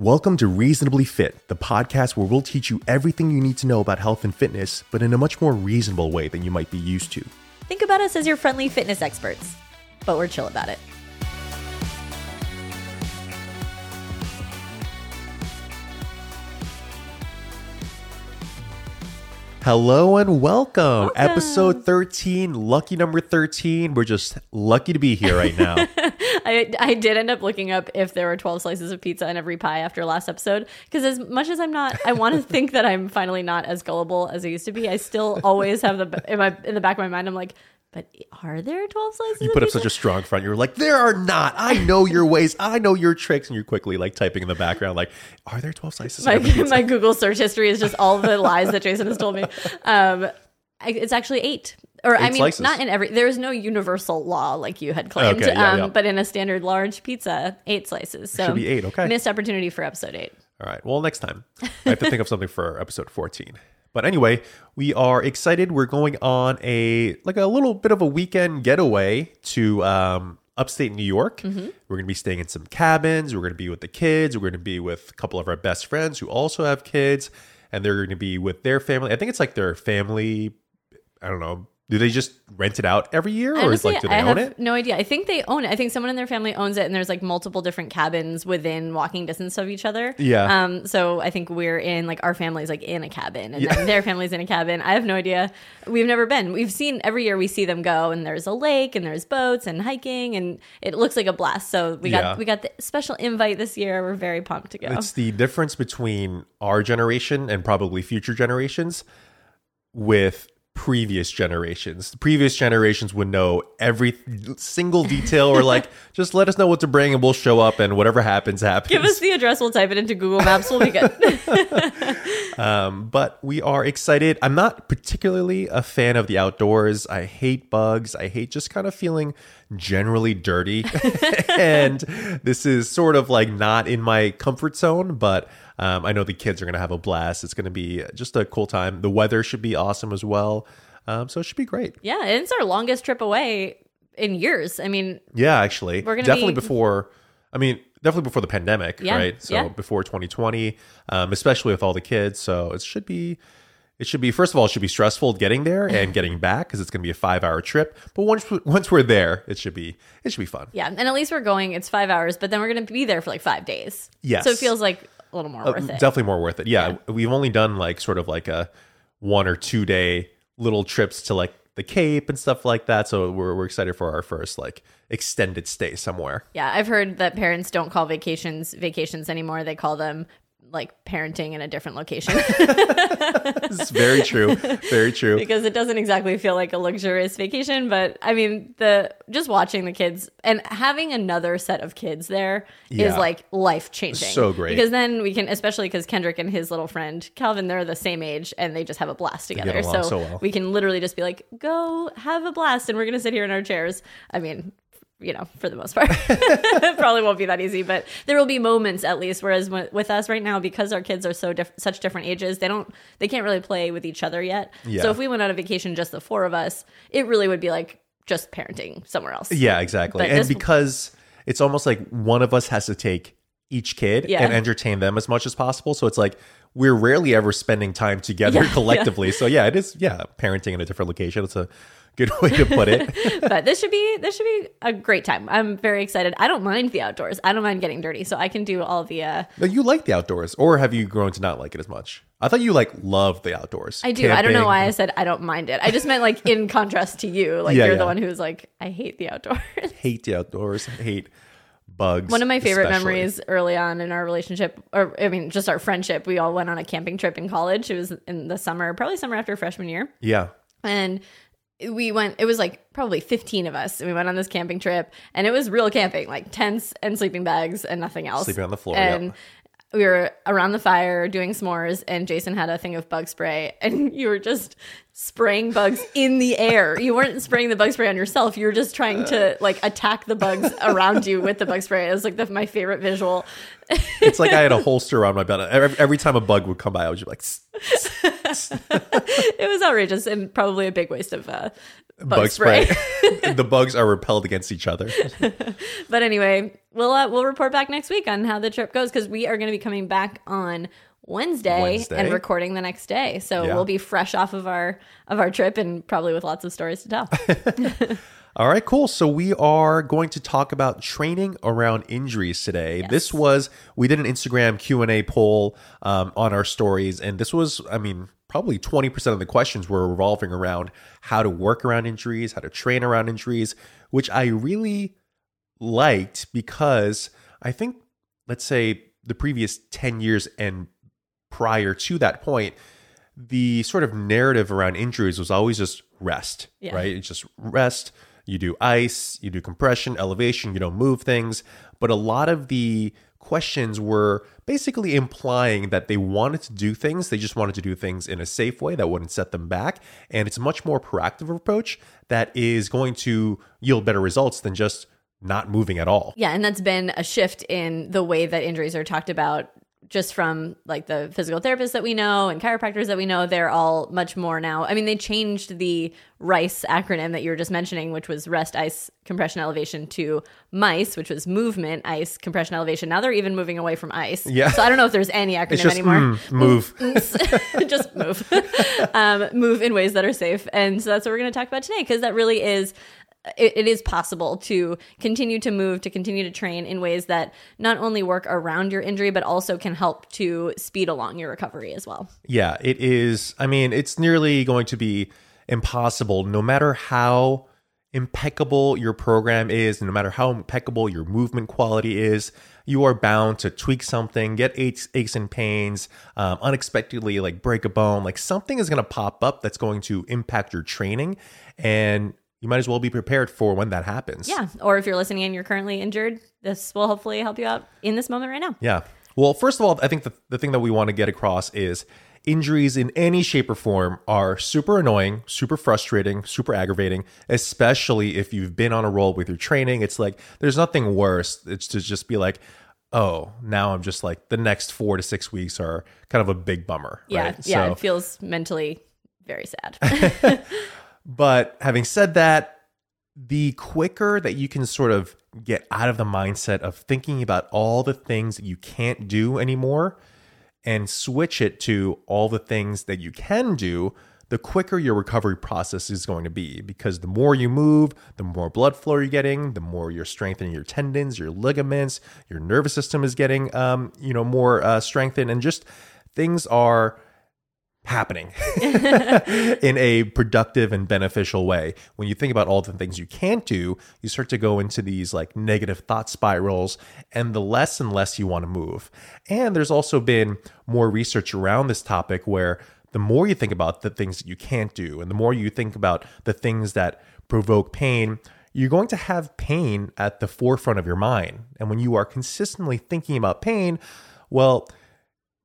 Welcome to Reasonably Fit, the podcast where we'll teach you everything you need to know about health and fitness, but in a much more reasonable way than you might be used to. Think about us as your friendly fitness experts, but we're chill about it. Hello and welcome. Welcome. Episode 13, lucky number 13. We're just lucky to be here right now. I, I did end up looking up if there were 12 slices of pizza in every pie after last episode because as much as I'm not I want to think that I'm finally not as gullible as I used to be I still always have the in my in the back of my mind I'm like but are there 12 slices you put up such a strong front. You're like, there are not. I know your ways. I know your tricks. And you're quickly like typing in the background, like, are there 12 slices? my, my Google search history is just all the lies that Jason has told me. Um, it's actually eight. Or I mean, slices. not in every. There is no universal law like you had claimed. Okay, yeah, um, yeah. But in a standard large pizza, eight slices. So Should be eight, okay. Missed opportunity for episode eight. All right. Well, next time I have to think of something for episode 14. But anyway, we are excited. We're going on a like a little bit of a weekend getaway to um, upstate New York. We're going to be staying in some cabins. We're going to be with the kids. We're going to be with a couple of our best friends who also have kids, and they're going to be with their family. I think it's like their family. I don't know. Do they just rent it out every year, or is like do they I own have it? no idea. I think they own it. I think someone in their family owns it, and there's like multiple different cabins within walking distance of each other. Yeah. Um. So I think we're in like our family's like in a cabin, and then their family's in a cabin. I have no idea. We've never been. We've seen every year we see them go, and there's a lake, and there's boats and hiking, and it looks like a blast. So we got Yeah. we got the special invite this year. We're very pumped to go. It's the difference between our generation and probably future generations with previous generations. The previous generations would know every single detail or like just let us know what to bring and we'll show up and whatever happens happens. Give us the address. We'll type it into Google Maps. We'll be good. Um, but we are excited. I'm not particularly a fan of the outdoors. I hate bugs. I hate just kind of feeling generally dirty. and this is sort of like not in my comfort zone, but um, I know the kids are going to have a blast. It's going to be just a cool time. The weather should be awesome as well. Um, so it should be great. yeah, and it's our longest trip away in years. I mean, Yeah, actually, We're gonna definitely be- before. I mean, definitely before the pandemic, Yeah, right? So yeah. before 2020, um, especially with all the kids. So it should be. It should be first of all, it should be stressful getting there and getting back because it's going to be a five-hour trip. But once once we're there, it should be it should be fun. Yeah, and at least we're going. It's five hours, but then we're going to be there for like five days. Yes. so it feels like a little more Uh, worth it. Definitely more worth it. Yeah, we've only done like sort of like a one or two day little trips to like the Cape and stuff like that. So we're we're excited for our first like extended stay somewhere. Yeah, I've heard that parents don't call vacations vacations anymore. They call them like parenting in a different location It's very true. Very true. because it doesn't exactly feel like a luxurious vacation. But I mean, the just watching the kids and having another set of kids there is Yeah. like life changing. So great. because then we can, especially because Kendrick and his little friend Calvin, they're the same age and they just have a blast together. along so well. we can literally just be like, "Go have a blast," and we're gonna sit here in our chairs. I mean. You know, for the most part, probably won't be that easy, but there will be moments at least. Whereas wi- with us right now, because our kids are so diff- such different ages, they don't, they can't really play with each other yet. Yeah. So if we went on a vacation, just the four of us, it really would be like just parenting somewhere else. Yeah, exactly. But and this- because it's almost like one of us has to take each kid Yeah. and entertain them as much as possible. So it's like we're rarely ever spending time together Yeah, yeah. collectively. So yeah, it is yeah, parenting in a different location. It's a good way to put it. but this should be this should be a great time. I'm very excited. I don't mind the outdoors. I don't mind getting dirty, so I can do all the. Uh, But you like the outdoors, or have you grown to not like it as much? I thought you like love the outdoors. I do. I don't know why I said I don't mind it. I just meant like in contrast to you. Like Yeah, you're yeah. the one who's like, I hate the outdoors. hate the outdoors. Hate bugs. One of my favorite especially. memories early on in our relationship, or I mean, just our friendship, we all went on a camping trip in college. It was in the summer, probably summer after freshman year. Yeah. And we went, it was like probably 15 of us. And we went on this camping trip, and it was real camping, like tents and sleeping bags and nothing else. Sleeping on the floor, And yep. We were around the fire doing s'mores, and Jason had a thing of bug spray, and you were just spraying bugs in the air. You weren't spraying the bug spray on yourself. You were just trying to like attack the bugs around you with the bug spray. It was like the, my favorite visual. It's like I had a holster around my belt. Every, every time a bug would come by, I would just be like, "Tss, tss." Yes. it was outrageous and probably a big waste of uh, bug, Bug spray. spray. the bugs are repelled against each other. but anyway, we'll uh, we'll report back next week on how the trip goes because we are going to be coming back on Wednesday, Wednesday. and recording the next day. So Yeah. we'll be fresh off of our of our trip and probably with lots of stories to tell. All right, cool. So we are going to talk about training around injuries today. This was we did an Instagram Q and A poll um, on our stories, and this was, I mean, probably twenty percent of the questions were revolving around how to work around injuries, how to train around injuries, which I really liked because I think, let's say, the previous ten years and prior to that point, the sort of narrative around injuries was always just rest, Yeah. right? It's just rest. You do ice, you do compression, elevation, you don't move things. But a lot of the questions were basically implying that they wanted to do things, they just wanted to do things in a safe way that wouldn't set them back. And it's a much more proactive approach that is going to yield better results than just not moving at all. yeah, and that's been a shift in the way that injuries are talked about. Just from like the physical therapists that we know and chiropractors that we know, they're all much more now. I mean, they changed the RICE acronym that you were just mentioning, which was rest, ice, compression, elevation, to MICE, which was movement, ice, compression, elevation. Now they're even moving away from ice. Yeah. So I don't know if there's any acronym just anymore. mm, move. just move um, move in ways that are safe and so that's what we're going to talk about today because that really is it, it is possible to continue to move to continue to train in ways that not only work around your injury but also can help to speed along your recovery as well Yeah, it is. I mean, it's nearly going to be impossible, no matter how impeccable your program is, no matter how impeccable your movement quality is. You are bound to tweak something, get aches, aches and pains, um, unexpectedly like break a bone. Like something is going to pop up that's going to impact your training, and you might as well be prepared for when that happens. yeah or if you're listening and you're currently injured this will hopefully help you out in this moment right now Yeah. Well, first of all, I think the, the thing that we want to get across is injuries in any shape or form are super annoying, super frustrating, super aggravating, especially if you've been on a roll with your training. It's like there's nothing worse. It's to just be like, oh, now I'm just like the next four to six weeks are kind of a big bummer. yeah right? yeah So- it feels mentally very sad But having said that, the quicker that you can sort of get out of the mindset of thinking about all the things that you can't do anymore and switch it to all the things that you can do, the quicker your recovery process is going to be. Because the more you move, the more blood flow you're getting, the more you're strengthening your tendons, your ligaments, your nervous system is getting, um, you know, more uh, strengthened, and just things are happening in a productive and beneficial way. When you think about all the things you can't do, you start to go into these like negative thought spirals, and the less and less you want to move. And there's also been more research around this topic where the more you think about the things that you can't do, and the more you think about the things that provoke pain, you're going to have pain at the forefront of your mind. And when you are consistently thinking about pain, well,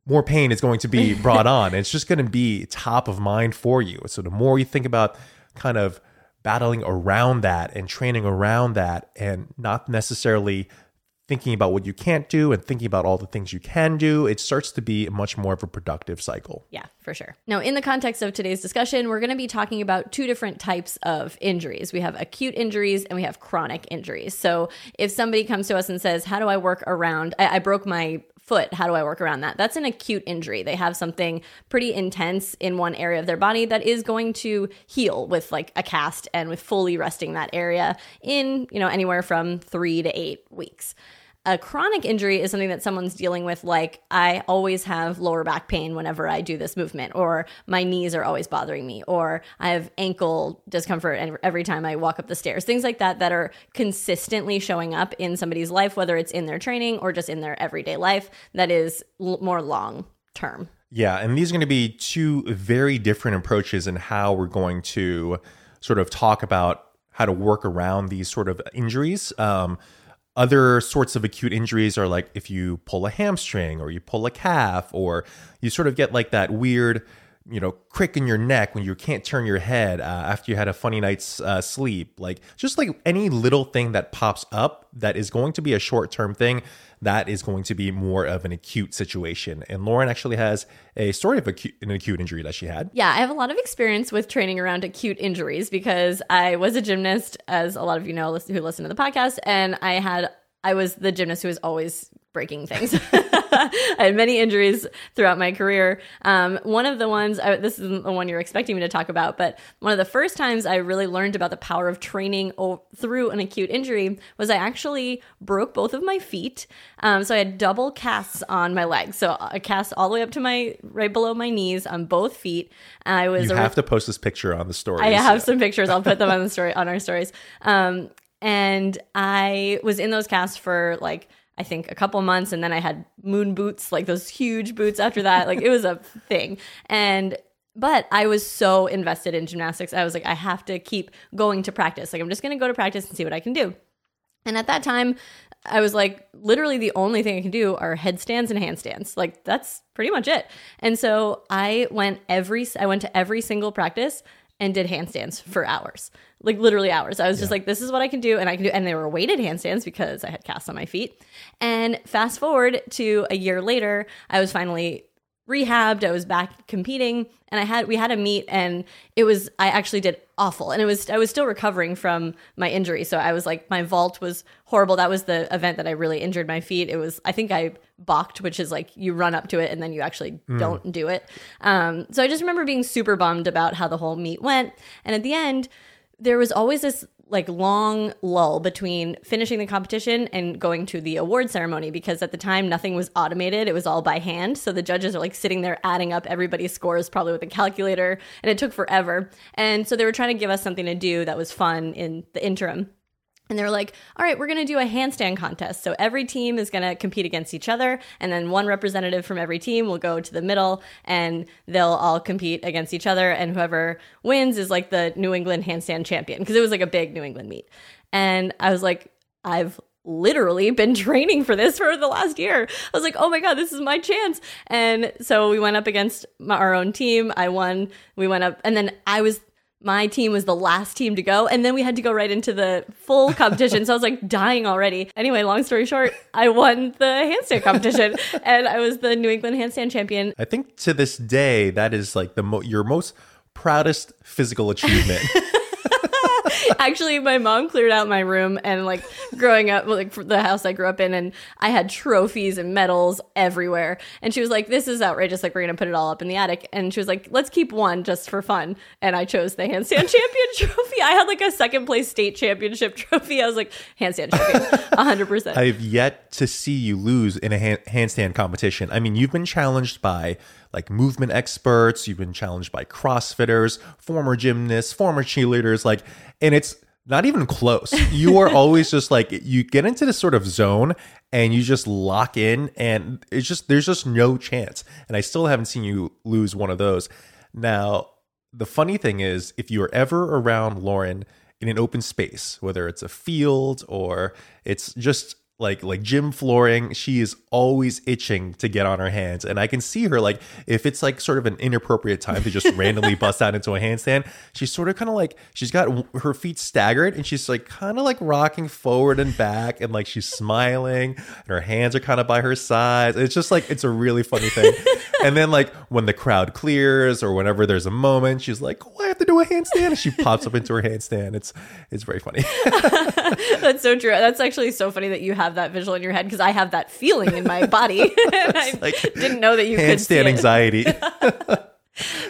more pain is going to be brought on. It's just going to be top of mind for you. So the more you think about kind of battling around that and training around that and not necessarily thinking about what you can't do and thinking about all the things you can do, it starts to be much more of a productive cycle. Yeah, for sure. Now, in the context of today's discussion, we're going to be talking about two different types of injuries. We have acute injuries and we have chronic injuries. So, if somebody comes to us and says, How do I work around? I, I broke my foot. How do I work around that? That's an acute injury. They have something pretty intense in one area of their body that is going to heal with like a cast and with fully resting that area in, you know, anywhere from three to eight weeks. A chronic injury is something that someone's dealing with, like I always have lower back pain whenever I do this movement, or my knees are always bothering me, or I have ankle discomfort every time I walk up the stairs. Things like that that are consistently showing up in somebody's life, whether it's in their training or just in their everyday life, that is l- more long term. Yeah, and these are going to be two very different approaches in how we're going to sort of talk about how to work around these sort of injuries. Um, other sorts of acute injuries are like if you pull a hamstring or you pull a calf or you sort of get like that weird you know, crick in your neck when you can't turn your head uh, after you had a funny night's uh, sleep. Like just like any little thing that pops up that is going to be a short term thing, that is going to be more of an acute situation. And Lauren actually has a story of acute, an acute injury that she had. Yeah, I have a lot of experience with training around acute injuries because I was a gymnast, as a lot of you know who listen to the podcast, and I had I was the gymnast who was always breaking things. I had many injuries throughout my career. Um, one of the ones, I, this isn't the one you're expecting me to talk about, but one of the first times I really learned about the power of training o- through an acute injury was I actually broke both of my feet. Um, so I had double casts on my legs. So a cast all the way up to my, right below my knees on both feet. And I was, You have to post this picture on the story. I have some pictures. I'll put them on the story, on our stories. Um, and I was in those casts for like, I think a couple months and then I had moon boots, like those huge boots after that. Like it was a thing. And but I was so invested in gymnastics. I was like, I have to keep going to practice. Like I'm just gonna go to practice and see what I can do. And at that time, I was like, literally the only thing I can do are headstands and handstands. Like that's pretty much it. And so I went every I went to every single practice and did handstands for hours, like literally hours. I was just like, this is what I can do, and I can do. And they were weighted handstands because I had casts on my feet. And fast forward to a year later, I was finally rehabbed. I was back competing, and I had we had a meet, and it was I actually did awful, and it was I was still recovering from my injury. So I was like, my vault was horrible. That was the event that I really injured my feet. It was I think I balked, which is like you run up to it and then you actually don't do it. Um, so I just remember being super bummed about how the whole meet went, and at the end, there was always this like long lull between finishing the competition and going to the award ceremony because at the time nothing was automated. It was all by hand. So the judges are like sitting there adding up everybody's scores probably with a calculator and it took forever. And so they were trying to give us something to do that was fun in the interim and they're like, all right, we're going to do a handstand contest. So every team is going to compete against each other. And then one representative from every team will go to the middle and they'll all compete against each other. And whoever wins is like the New England handstand champion because it was like a big New England meet. And I was like, I've literally been training for this for the last year. I was like, oh my God, this is my chance. And so we went up against my, our own team. I won. We went up. And then I was my team was the last team to go and then we had to go right into the full competition. So i was like dying already. Anyway long story short i won the handstand competition and i was the new england handstand champion. I think to this day, that is like the mo- your most proudest physical achievement. actually my mom cleared out my room and like growing up like the house i grew up in and i had trophies and medals everywhere. And she was like this is outrageous. Like we're gonna put it all up in the attic. And she was like let's keep one just for fun. And i chose the handstand champion trophy. I had like a second place state championship trophy. I was like handstand champion 100% I've yet to see you lose in a hand- handstand competition. I mean, you've been challenged by like movement experts, you've been challenged by CrossFitters, former gymnasts, former cheerleaders, like, and it's not even close. You are always just like, you get into this sort of zone and you just lock in, and it's just, there's just no chance. And I still haven't seen you lose one of those. Now, the funny thing is, if you're ever around Lauren in an open space, whether it's a field or it's just like like gym flooring. She is always itching to get on her hands. And i can see her like if it's like sort of an inappropriate time to just randomly bust out into a handstand she's sort of kind of like she's got her feet staggered and she's like kind of like rocking forward and back and like she's smiling and her hands are kind of by her sides. It's just like it's a really funny thing. And then like when the crowd clears or whenever there's a moment she's like i have to do a handstand and she pops up into her handstand. It's it's very funny. That's so true. That's actually so funny that you have that visual in your head because I have that feeling in my body. I like didn't know that you handstand anxiety.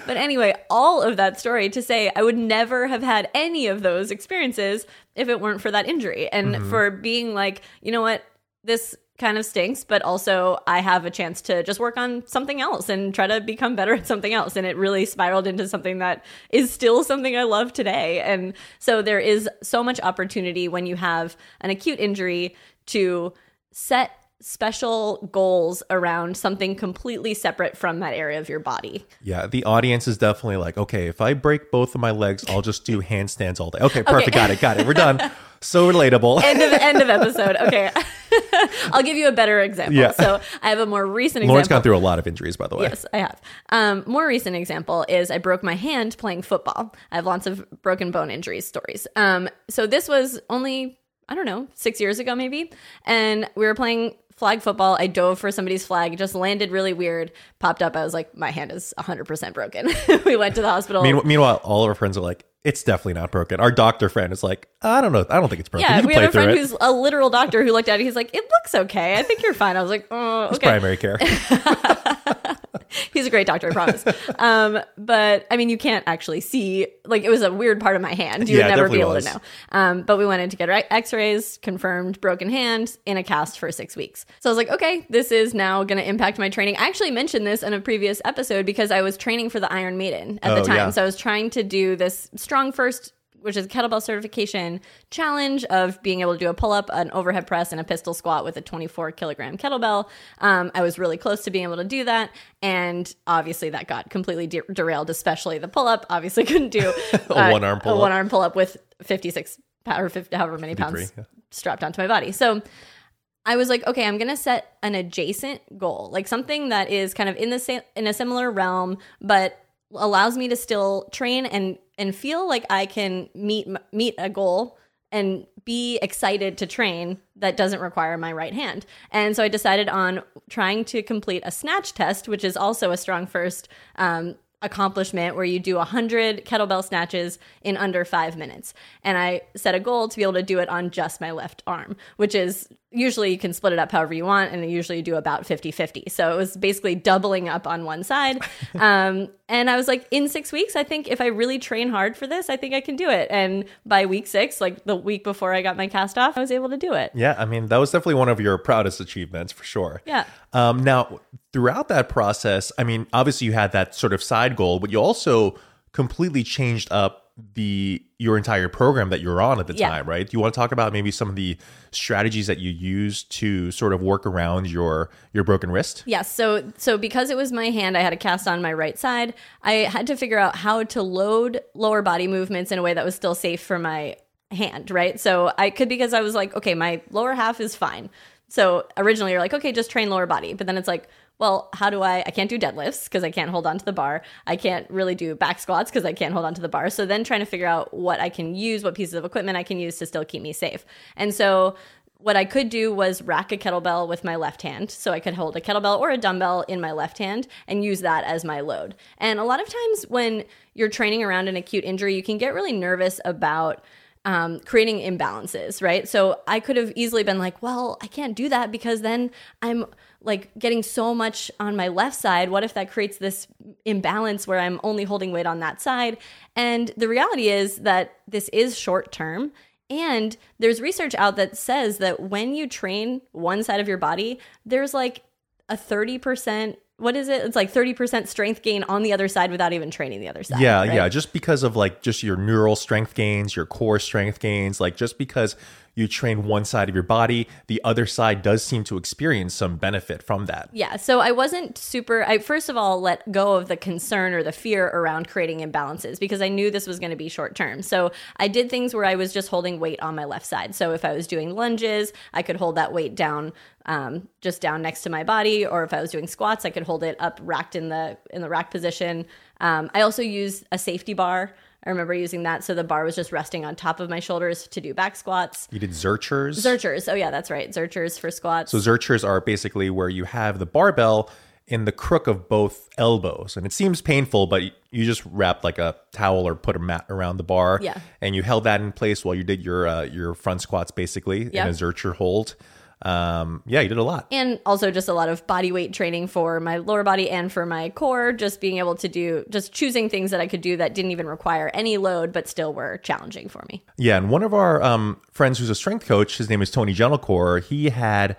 But anyway, all of that story to say I would never have had any of those experiences if it weren't for that injury. And mm-hmm. for being like, you know what, this kind of stinks, but also I have a chance to just work on something else and try to become better at something else. And it really spiraled into something that is still something I love today. And so there is so much opportunity when you have an acute injury to set special goals around something completely separate from that area of your body. Yeah, the audience is definitely like, okay, if I break both of my legs, I'll just do handstands all day. Okay, perfect. Got it. Got it. We're done. So relatable. end of end of episode. Okay. I'll give you a better example. Yeah. So I have a more recent Lauren's example. gone through a lot of injuries, by the way. Yes, I have. Um, more recent example is I broke my hand playing football. I have lots of broken bone injuries stories. Um, so this was only I don't know six years ago maybe, and we were playing flag football. I dove for somebody's flag, just landed really weird, popped up. I was like, my hand is 100% broken. we went to the hospital. Meanwhile, all of our friends are like, "It's definitely not broken." Our doctor friend is like, "I don't know. I don't think it's broken. yeah, you can we play have a friend it. who's a literal doctor who looked at it. He's like, "It looks okay. I think you're fine." I was like, "Oh, It's primary care." He's a great doctor, I promise. um, but I mean, you can't actually see. Like, it was a weird part of my hand. You Yeah, would never be able to know. Um, but we went in to get X-rays, confirmed broken hand in a cast for six weeks. So I was like, okay, this is now going to impact my training. I actually mentioned this in a previous episode because I was training for the Iron Maiden at Oh, the time. yeah. So I was trying to do this StrongFirst which is a kettlebell certification challenge of being able to do a pull up, an overhead press, and a pistol squat with a 24 kilogram kettlebell. Um, I was really close to being able to do that. And obviously, that got completely de- derailed, especially the pull up. Obviously, couldn't do A one-arm pull-up. one arm pull up with 56 pound or 50, however many pounds yeah. strapped onto my body. So, I was like, okay, I'm gonna set an adjacent goal, like something that is kind of in the same in a similar realm, but allows me to still train and and feel like I can meet meet a goal and be excited to train that doesn't require my right hand. And so I decided on trying to complete a snatch test, which is also a StrongFirst um, accomplishment where you do 100 kettlebell snatches in under five minutes. And I set a goal to be able to do it on just my left arm, which is usually you can split it up however you want. And usually you do about 50 50. So it was basically doubling up on one side. Um, and I was like, in six weeks, I think if I really train hard for this, I think I can do it. And by week six, like the week before I got my cast off, I was able to do it. yeah, I mean, that was definitely one of your proudest achievements for sure. Yeah. Um, now, throughout that process, I mean, obviously you had that sort of side goal, but you also completely changed up the your entire program that you're on at the Yeah. time, right? Do you want to talk about maybe some of the strategies that you use to sort of work around your your broken wrist? Yes. So so because it was my hand, I had a cast on my right side. I had to figure out how to load lower body movements in a way that was still safe for my hand, right? So I could because I was like, okay, my lower half is fine. So originally you're like, okay, just train lower body, but then it's like, well, how do I? I can't do deadlifts because I can't hold on to the bar. I can't really do back squats because I can't hold on to the bar. So then trying to figure out what I can use, what pieces of equipment I can use to still keep me safe. And so what I could do was rack a kettlebell with my left hand. So I could hold a kettlebell or a dumbbell in my left hand and use that as my load. And a lot of times when you're training around an acute injury, you can get really nervous about um, creating imbalances, right? So I could have easily been like, well, I can't do that because then I'm like getting so much on my left side. What if that creates this imbalance where I'm only holding weight on that side? And the reality is that this is short term. And there's research out that says that when you train one side of your body, there's like a 30%, what is it? It's like 30% strength gain on the other side without even training the other side. Yeah, right? yeah, just because of like just your neural strength gains, your core strength gains, like just because you train one side of your body, the other side does seem to experience some benefit from that. Yeah, so I wasn't super. I first of all let go of the concern or the fear around creating imbalances because I knew this was going to be short term. So I did things where I was just holding weight on my left side. So if I was doing lunges, I could hold that weight down, um, just down next to my body, or if I was doing squats, I could hold it up racked in the in the rack position. Um, I also use a safety bar. I remember using that, so the bar was just resting on top of my shoulders to do back squats. You did Zerchers. Zerchers, oh yeah, that's right, Zerchers for squats. So Zerchers are basically where you have the barbell in the crook of both elbows. And it seems painful, but you just wrapped like a towel or put a mat around the bar. Yeah. And you held that in place while you did your uh, your front squats basically in a Zercher hold. Um, yeah, you did a lot. and also just a lot of body weight training for my lower body and for my core just being able to do just choosing things that i could do that didn't even require any load but still were challenging for me Yeah, and one of our um, friends who's a strength coach, his name is Tony Gentilcore, he had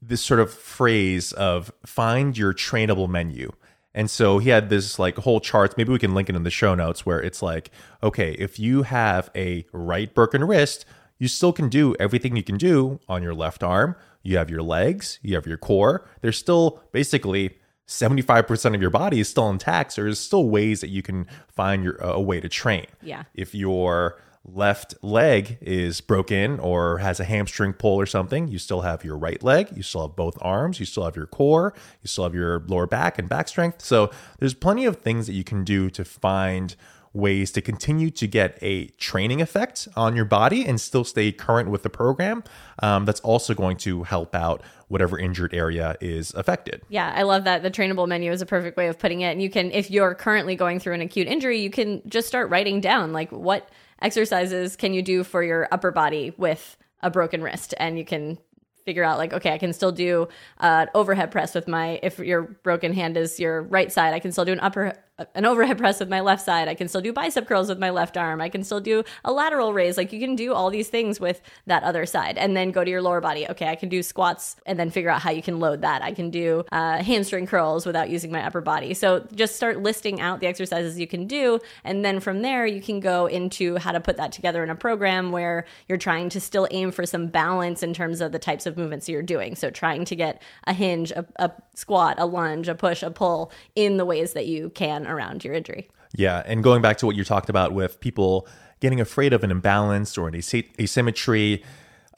this sort of phrase of find your trainable menu. And so he had this like whole charts. Maybe we can link it in the show notes where it's like, okay, if you have a right broken wrist, you still can do everything you can do on your left arm. You have your legs, you have your core. There's still basically 75% of your body is still intact. So there's still ways that you can find your uh, a way to train Yeah. if your left leg is broken or has a hamstring pull or something, you still have your right leg, you still have both arms, you still have your core, you still have your lower back and back strength. So there's plenty of things that you can do to find ways to continue to get a training effect on your body and still stay current with the program. Um, that's also going to help out whatever injured area is affected. Yeah, I love that. The trainable menu is a perfect way of putting it. And you can, if you're currently going through an acute injury, you can just start writing down like what exercises can you do for your upper body with a broken wrist, and you can figure out like okay i can still do uh, overhead press with my if your broken hand is your right side i can still do an upper an overhead press with my left side. I can still do bicep curls with my left arm. I can still do a lateral raise. Like you can do all these things with that other side and then go to your lower body. Okay, I can do squats and then figure out how you can load that. I can do uh, hamstring curls without using my upper body. So just start listing out the exercises you can do. And then from there, you can go into how to put that together in a program where you're trying to still aim for some balance in terms of the types of movements you're doing. So trying to get a hinge, a, a squat, a lunge, a push, a pull in the ways that you can around your injury. Yeah, and going back to what you talked about with people getting afraid of an imbalance or an asymmetry,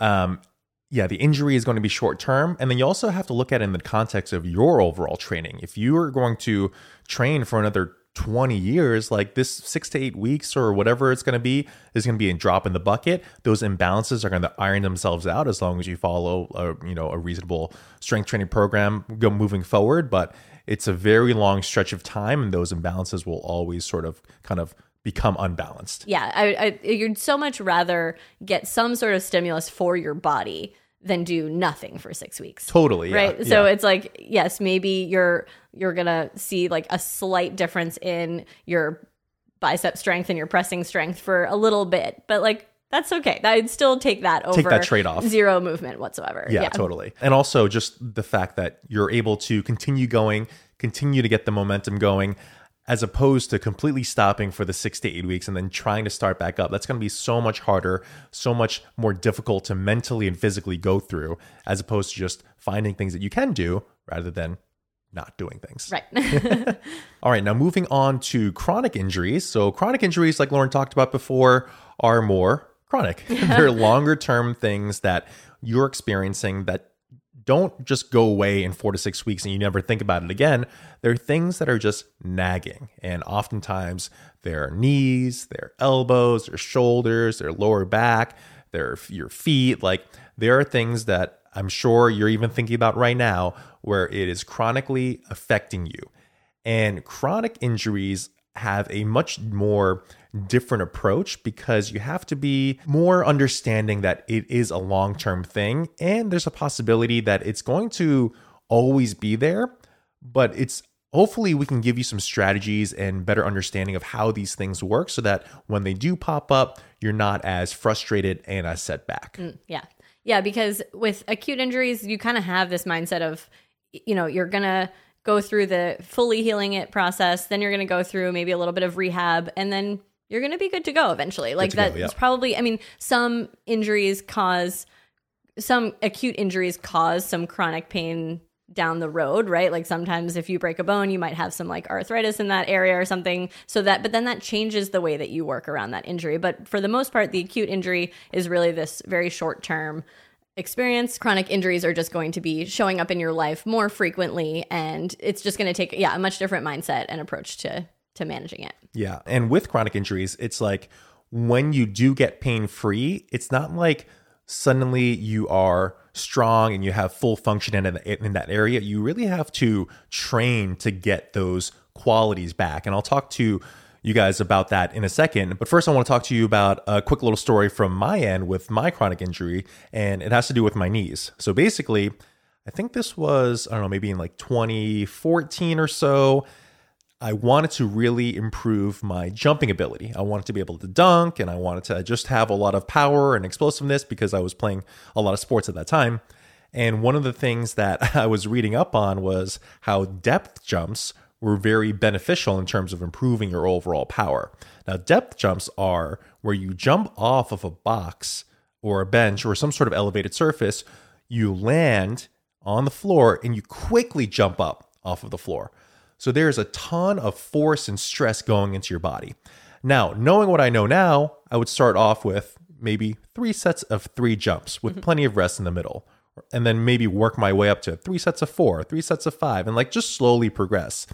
um, yeah, the injury is going to be short term. And then you also have to look at it in the context of your overall training. If you are going to train for another 20 years, like this six to eight weeks or whatever it's going to be, is going to be a drop in the bucket. Those imbalances are going to iron themselves out as long as you follow a, you know, a reasonable strength training program go moving forward. But it's a very long stretch of time, and those imbalances will always sort of kind of become unbalanced. Yeah, I, I, you'd so much rather get some sort of stimulus for your body than do nothing for six weeks. Totally. Right. Yeah, so yeah. it's like, yes, maybe you're you're gonna see like a slight difference in your bicep strength and your pressing strength for a little bit, but like that's okay. I'd still take that over Take that trade-off. zero movement whatsoever. Yeah, totally. And also just the fact that you're able to continue going, continue to get the momentum going, as opposed to completely stopping for the six to eight weeks and then trying to start back up. That's going to be so much harder, so much more difficult to mentally and physically go through, as opposed to just finding things that you can do rather than not doing things. Right. All right, now moving on to chronic injuries. So, chronic injuries, like Lauren talked about before, are more chronic. They're longer term things that you're experiencing that don't just go away in four to six weeks and you never think about it again. They're things that are just nagging. And oftentimes, their knees, their elbows, their shoulders, their lower back, their your feet. Like, there are things that I'm sure you're even thinking about right now where it is chronically affecting you. And chronic injuries have a much more different approach because you have to be more understanding that it is a long term thing and there's a possibility that it's going to always be there, but it's hopefully we can give you some strategies and better understanding of how these things work so that when they do pop up, you're not as frustrated and as set back. Mm, yeah. Yeah, because with acute injuries, you kind of have this mindset of, you know, you're going to go through the fully healing it process, then you're going to go through maybe a little bit of rehab, and then you're going to be good to go eventually. Like that's yeah. probably, I mean, some injuries cause, some acute injuries cause some chronic pain down the road, right? Like sometimes if you break a bone, you might have some like arthritis in that area or something. So that, but then that changes the way that you work around that injury. But for the most part, the acute injury is really this very short term experience. Chronic injuries are just going to be showing up in your life more frequently. And it's just going to take, yeah, a much different mindset and approach to, to managing it. Yeah. And with chronic injuries, it's like when you do get pain free, it's not like suddenly you are strong and you have full function in, in that area. You really have to train to get those qualities back. And I'll talk to you guys about that in a second. But first, I want to talk to you about a quick little story from my end with my chronic injury, and it has to do with my knees. So basically, I think this was, I don't know, maybe in like 2014 or so. I wanted to really improve my jumping ability. I wanted to be able to dunk and I wanted to just have a lot of power and explosiveness because I was playing a lot of sports at that time. And one of the things that I was reading up on was how depth jumps were very beneficial in terms of improving your overall power. Now, depth jumps are where you jump off of a box or a bench or some sort of elevated surface, you land on the floor and you quickly jump up off of the floor. So there's a ton of force and stress going into your body. Now, knowing what I know now, I would start off with maybe three sets of three jumps with mm-hmm. plenty of rest in the middle. And then maybe work my way up to three sets of four, three sets of five, and like just slowly progress.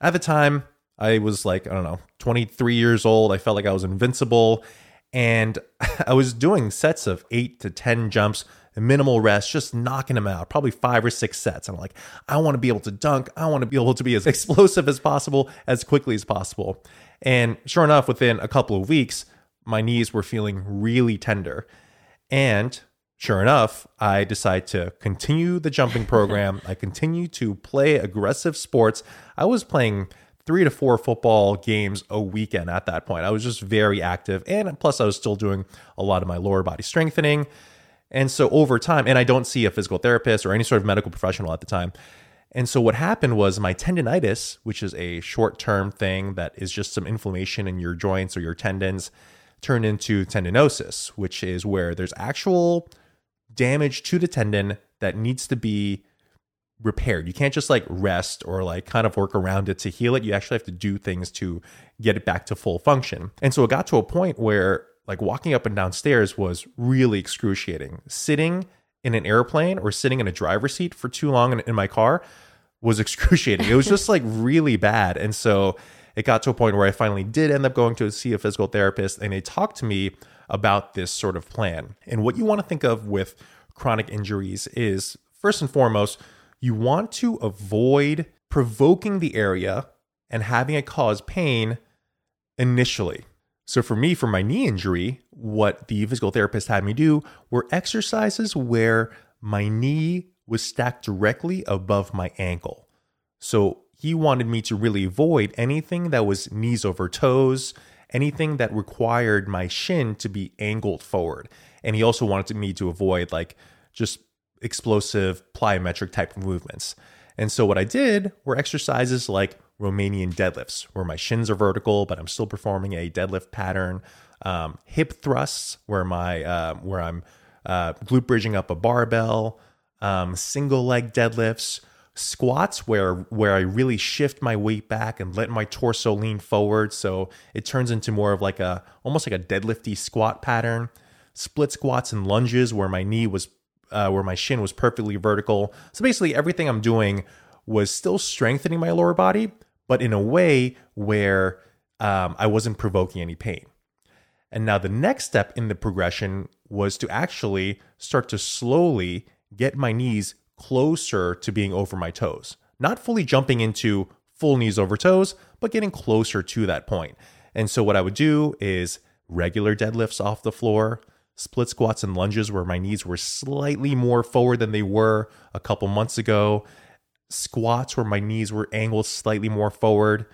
At the time, I was like, I don't know, 23 years old. I felt like I was invincible. And I was doing sets of eight to 10 jumps, minimal rest, just knocking them out, probably five or six sets. I'm like, I want to be able to dunk. I want to be able to be as explosive as possible, as quickly as possible. And sure enough, within a couple of weeks, my knees were feeling really tender. And sure enough, I decide to continue the jumping program. I continue to play aggressive sports. I was playing three to four football games a weekend at that point. I was just very active. And plus, I was still doing a lot of my lower body strengthening. And so over time, and I don't see a physical therapist or any sort of medical professional at the time. And so what happened was my tendonitis, which is a short term thing that is just some inflammation in your joints or your tendons, turned into tendinosis, which is where there's actual damage to the tendon that needs to be repaired. You can't just like rest or like kind of work around it to heal it. You actually have to do things to get it back to full function. And so it got to a point where like walking up and down stairs was really excruciating. Sitting in an airplane or sitting in a driver's seat for too long in, in my car was excruciating. It was just like really bad. And so it got to a point where I finally did end up going to see a physical therapist and they talked to me about this sort of plan. And what you want to think of with chronic injuries is first and foremost, you want to avoid provoking the area and having it cause pain initially. So for me, for my knee injury, what the physical therapist had me do were exercises where my knee was stacked directly above my ankle. So he wanted me to really avoid anything that was knees over toes, anything that required my shin to be angled forward. And he also wanted me to avoid like just explosive plyometric type movements. And so what I did were exercises like Romanian deadlifts, where my shins are vertical, but I'm still performing a deadlift pattern. Um, hip thrusts, where my uh, where I'm uh, glute bridging up a barbell. Um, single leg deadlifts, squats, where where I really shift my weight back and let my torso lean forward, so it turns into more of like a almost like a deadlifty squat pattern. Split squats and lunges, where my knee was uh, where my shin was perfectly vertical. So basically, everything I'm doing was still strengthening my lower body, but in a way where um, I wasn't provoking any pain. And now the next step in the progression was to actually start to slowly get my knees closer to being over my toes. Not fully jumping into full knees over toes, but getting closer to that point. And so what I would do is regular deadlifts off the floor, split squats and lunges where my knees were slightly more forward than they were a couple months ago, squats where my knees were angled slightly more forward.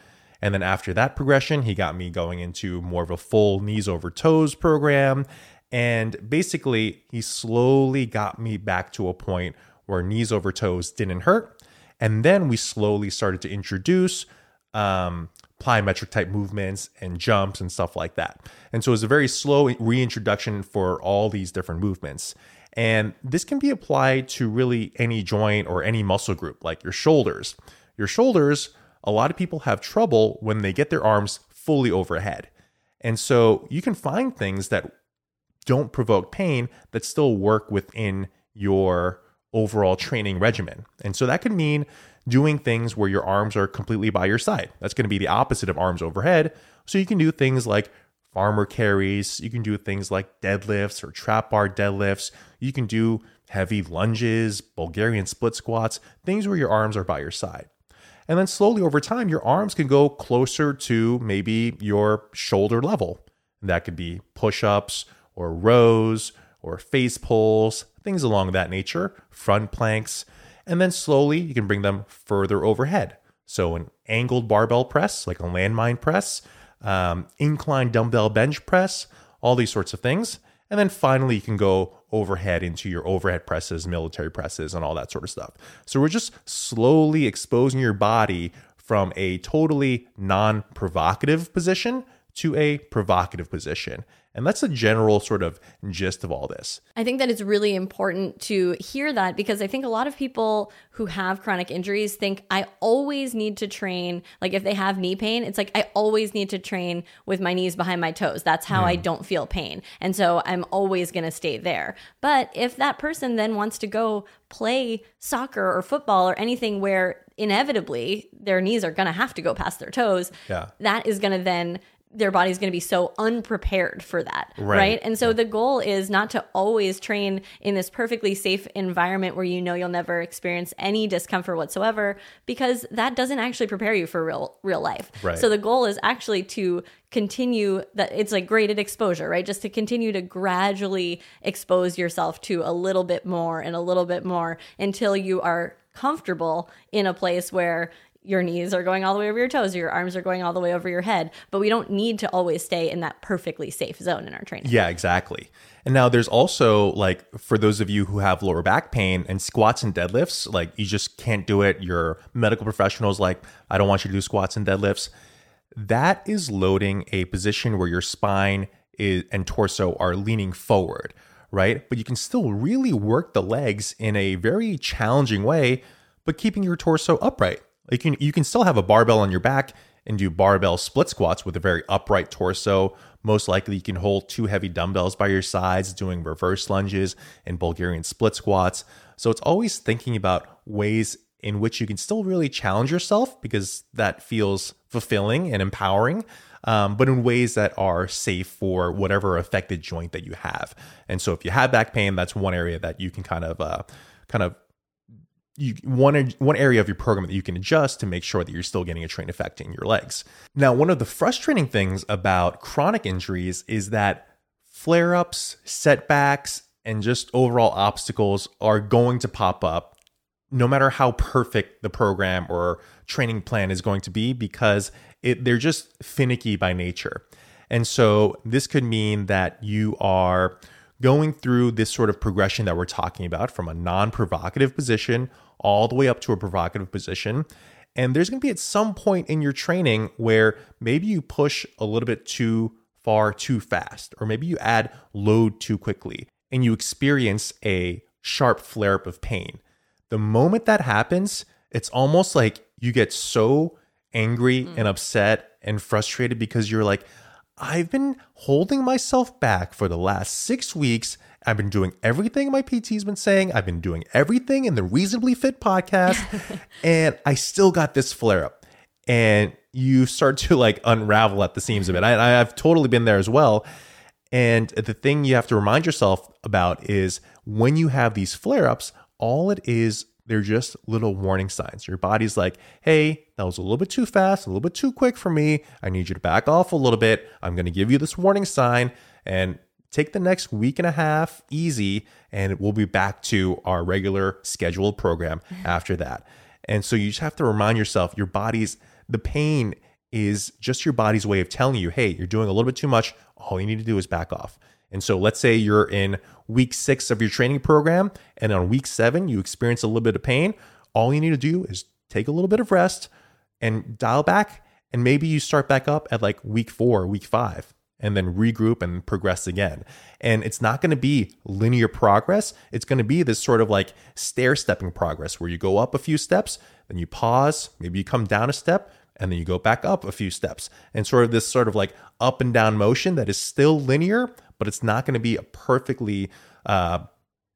And then after that progression, he got me going into more of a full knees over toes program. And basically, he slowly got me back to a point where knees over toes didn't hurt. And then we slowly started to introduce um, plyometric type movements and jumps and stuff like that. And so it's a very slow reintroduction for all these different movements. And this can be applied to really any joint or any muscle group, like your shoulders. Your shoulders, a lot of people have trouble when they get their arms fully overhead. And so you can find things that don't provoke pain that still work within your overall training regimen. And so that could mean doing things where your arms are completely by your side. That's going to be the opposite of arms overhead. So you can do things like farmer carries, you can do things like deadlifts or trap bar deadlifts, you can do heavy lunges, Bulgarian split squats, things where your arms are by your side. And then slowly over time, your arms can go closer to maybe your shoulder level. That could be push ups or rows or face pulls, things along that nature, front planks. And then slowly you can bring them further overhead. So, an angled barbell press, like a landmine press, um, incline dumbbell bench press, all these sorts of things. And then finally, you can go overhead into your overhead presses, military presses, and all that sort of stuff. So, we're just slowly exposing your body from a totally non provocative position to a provocative position. And that's the general sort of gist of all this. I think that it's really important to hear that because I think a lot of people who have chronic injuries think I always need to train. Like if they have knee pain, it's like I always need to train with my knees behind my toes. That's how I hmm. don't feel pain. And so I'm always going to stay there. But if that person then wants to go play soccer or football or anything where inevitably their knees are going to have to go past their toes, Yeah. that is going to then their body's going to be so unprepared for that right, Right. and so the goal is not to always train in this perfectly safe environment where you know you'll never experience any discomfort whatsoever because that doesn't actually prepare you for real real life Right. so the goal is actually to continue that it's like graded exposure right just to continue to gradually expose yourself to a little bit more and a little bit more until you are comfortable in a place where your knees are going all the way over your toes, your arms are going all the way over your head. But we don't need to always stay in that perfectly safe zone in our training. Yeah, exactly. And now there's also like for those of you who have lower back pain and squats and deadlifts, like you just can't do it. Your medical professionals like, I don't want you to do squats and deadlifts. That is loading a position where your spine is, and torso are leaning forward, right? But you can still really work the legs in a very challenging way, but keeping your torso upright. Like you can, you can still have a barbell on your back and do barbell split squats with a very upright torso. Most likely, you can hold two heavy dumbbells by your sides, doing reverse lunges and Bulgarian split squats. So it's always thinking about ways in which you can still really challenge yourself because that feels fulfilling and empowering, um, but in ways that are safe for whatever affected joint that you have. And so, if you have back pain, that's one area that you can kind of, uh, kind of you one one area of your program that you can adjust to make sure that you're still getting a train effect in your legs. Now, one of the frustrating things about chronic injuries is that flare-ups, setbacks, and just overall obstacles are going to pop up no matter how perfect the program or training plan is going to be because it, they're just finicky by nature. And so this could mean that you are going through this sort of progression that we're talking about from a non provocative position all the way up to a provocative position. And there's going to be at some point in your training where maybe you push a little bit too far too fast, or maybe you add load too quickly and you experience a sharp flare up of pain. The moment that happens, it's almost like you get so angry and upset and frustrated because you're like, I've been holding myself back for the last six weeks. I've been doing everything my PT's been saying. I've been doing everything in the Reasonably Fit podcast, and I still got this flare up. And you start to like unravel at the seams of it. I, I've totally been there as well. And the thing you have to remind yourself about is when you have these flare ups, all it is, they're just little warning signs. Your body's like, hey, that was a little bit too fast, a little bit too quick for me. I need you to back off a little bit. I'm going to give you this warning sign and take the next week and a half easy, and we'll be back to our regular scheduled program after that. And so you just have to remind yourself your body's, the pain is just your body's way of telling you, hey, you're doing a little bit too much. All you need to do is back off. And so let's say you're in week six of your training program, and on week seven, you experience a little bit of pain. All you need to do is take a little bit of rest and dial back. And maybe you start back up at like week four, week five, and then regroup and progress again. And it's not going to be linear progress. It's going to be this sort of like stair stepping progress where you go up a few steps, then you pause, maybe you come down a step, and then you go back up a few steps and sort of this sort of like up and down motion that is still linear but it's not going to be a perfectly uh,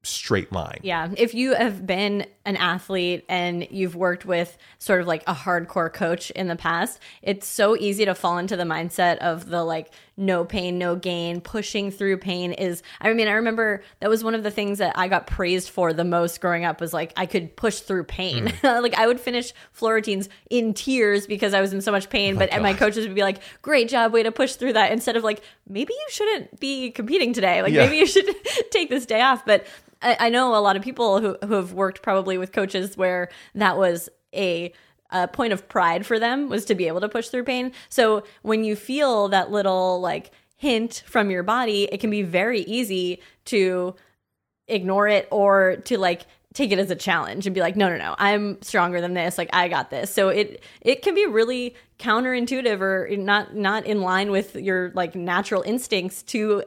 straight line Yeah. If you have been an athlete and you've worked with sort of like a hardcore coach in the past, it's so easy to fall into the mindset of the like no pain, no gain, pushing through pain is I mean, I remember that was one of the things that I got praised for the most growing up was like I could push through pain. Mm. like I would finish floor routines in tears because I was in so much pain, oh but and my coaches would be like, "Great job, way to push through that." Instead of like, "Maybe you shouldn't be competing today. Like Yeah. maybe you should take this day off." But I, I know a lot of people who, who have worked probably with coaches where that was a, a point of pride for them was to be able to push through pain. So when you feel that little like hint from your body, it can be very easy to ignore it or to like take it as a challenge and be like no no no i'm stronger than this like i got this so it it can be really counterintuitive or not not in line with your like natural instincts to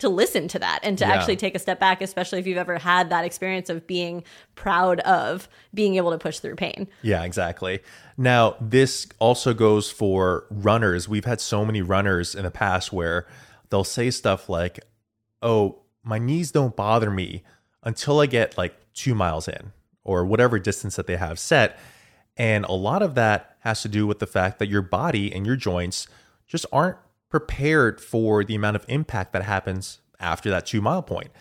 to listen to that and to Yeah. actually take a step back especially if you've ever had that experience of being proud of being able to push through pain Yeah, exactly. Now, this also goes for runners. We've had so many runners in the past where they'll say stuff like, Oh, my knees don't bother me until I get like two miles in or whatever distance that they have set. And a lot of that has to do with the fact that your body and your joints just aren't prepared for the amount of impact that happens after that two mile point.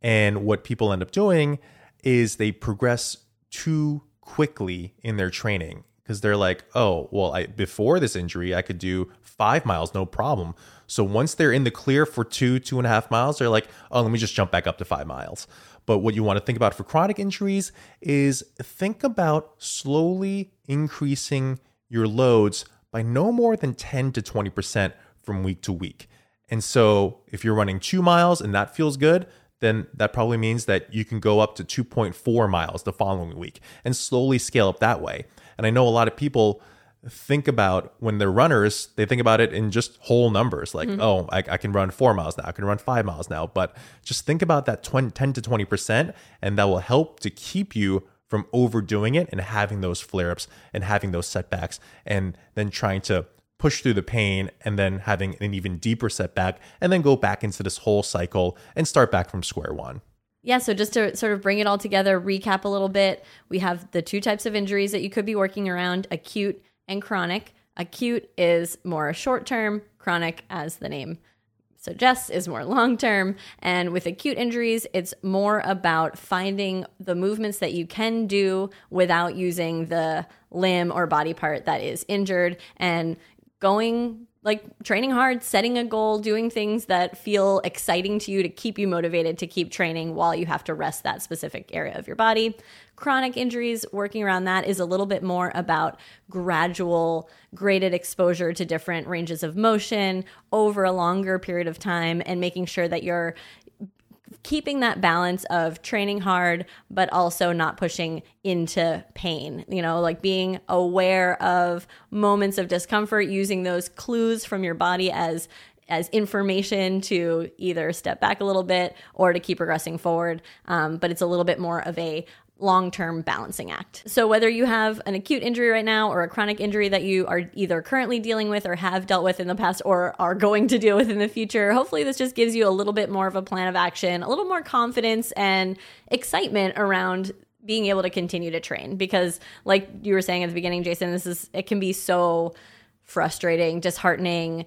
And what people end up doing is they progress too quickly in their training because they're like, oh, well, I, before this injury, I could do five miles, no problem. So once they're in the clear for two, two and a half miles, they're like, oh, let me just jump back up to five miles. But what you want to think about for chronic injuries is think about slowly increasing your loads by no more than 10 to 20% from week to week. And so if you're running two miles and that feels good, then that probably means that you can go up to 2.4 miles the following week and slowly scale up that way. And I know a lot of people think about when they're runners, they think about it in just whole numbers like, mm-hmm. oh, I, I can run four miles now, I can run five miles now. But just think about that 20, 10 to 20%, and that will help to keep you from overdoing it and having those flare ups and having those setbacks and then trying to push through the pain and then having an even deeper setback and then go back into this whole cycle and start back from square one. Yeah, so just to sort of bring it all together, recap a little bit, we have the two types of injuries that you could be working around acute and chronic. Acute is more short term, chronic, as the name suggests, is more long term. And with acute injuries, it's more about finding the movements that you can do without using the limb or body part that is injured and going like training hard, setting a goal, doing things that feel exciting to you to keep you motivated to keep training while you have to rest that specific area of your body. Chronic injuries, working around that is a little bit more about gradual, graded exposure to different ranges of motion over a longer period of time and making sure that you're keeping that balance of training hard but also not pushing into pain you know like being aware of moments of discomfort using those clues from your body as as information to either step back a little bit or to keep progressing forward. Um, but it's a little bit more of a long term balancing act. So, whether you have an acute injury right now or a chronic injury that you are either currently dealing with or have dealt with in the past or are going to deal with in the future, hopefully, this just gives you a little bit more of a plan of action, a little more confidence and excitement around being able to continue to train. Because, like you were saying at the beginning, Jason, this is it can be so frustrating, disheartening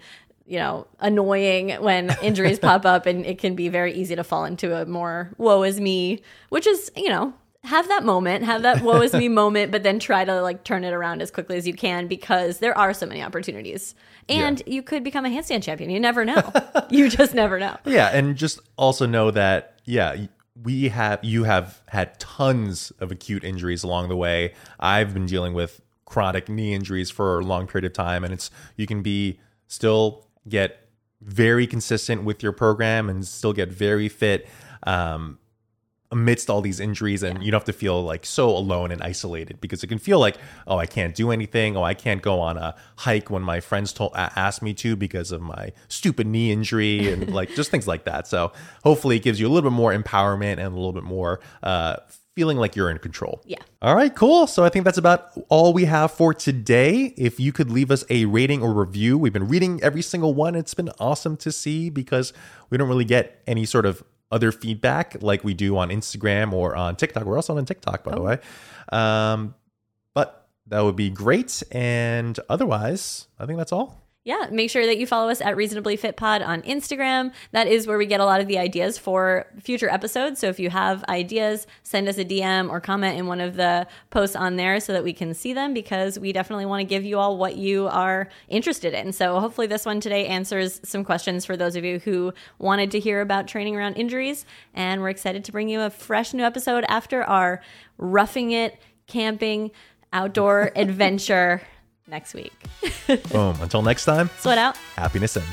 you know, annoying when injuries pop up and it can be very easy to fall into a more woe is me, which is, you know, have that moment, have that woe is me moment, but then try to like turn it around as quickly as you can because there are so many opportunities. And you could become a handstand champion. You never know. you just never know. Yeah, and just also know that yeah, we have you have had tons of acute injuries along the way. I've been dealing with chronic knee injuries for a long period of time and it's you can be still get very consistent with your program and still get very fit um amidst all these injuries and you don't have to feel like so alone and isolated because it can feel like oh i can't do anything oh i can't go on a hike when my friends told asked me to because of my stupid knee injury and like just things like that so hopefully it gives you a little bit more empowerment and a little bit more uh feeling like you're in control Yeah. all right, cool. So I think that's about all we have for today. If you could leave us a rating or review, we've been reading every single one. It's been awesome to see because we don't really get any sort of other feedback like we do on Instagram or on TikTok. We're also on TikTok, by the way. Um, but that would be great. And otherwise, I think that's all. Yeah, make sure that you follow us at Reasonably Fit Pod on Instagram. That is where we get a lot of the ideas for future episodes. So if you have ideas, send us a DM or comment in one of the posts on there so that we can see them because we definitely want to give you all what you are interested in. So hopefully this one today answers some questions for those of you who wanted to hear about training around injuries. And we're excited to bring you a fresh new episode after our roughing it, camping, outdoor adventure next week. Boom. Until next time, Sweat out. happiness in.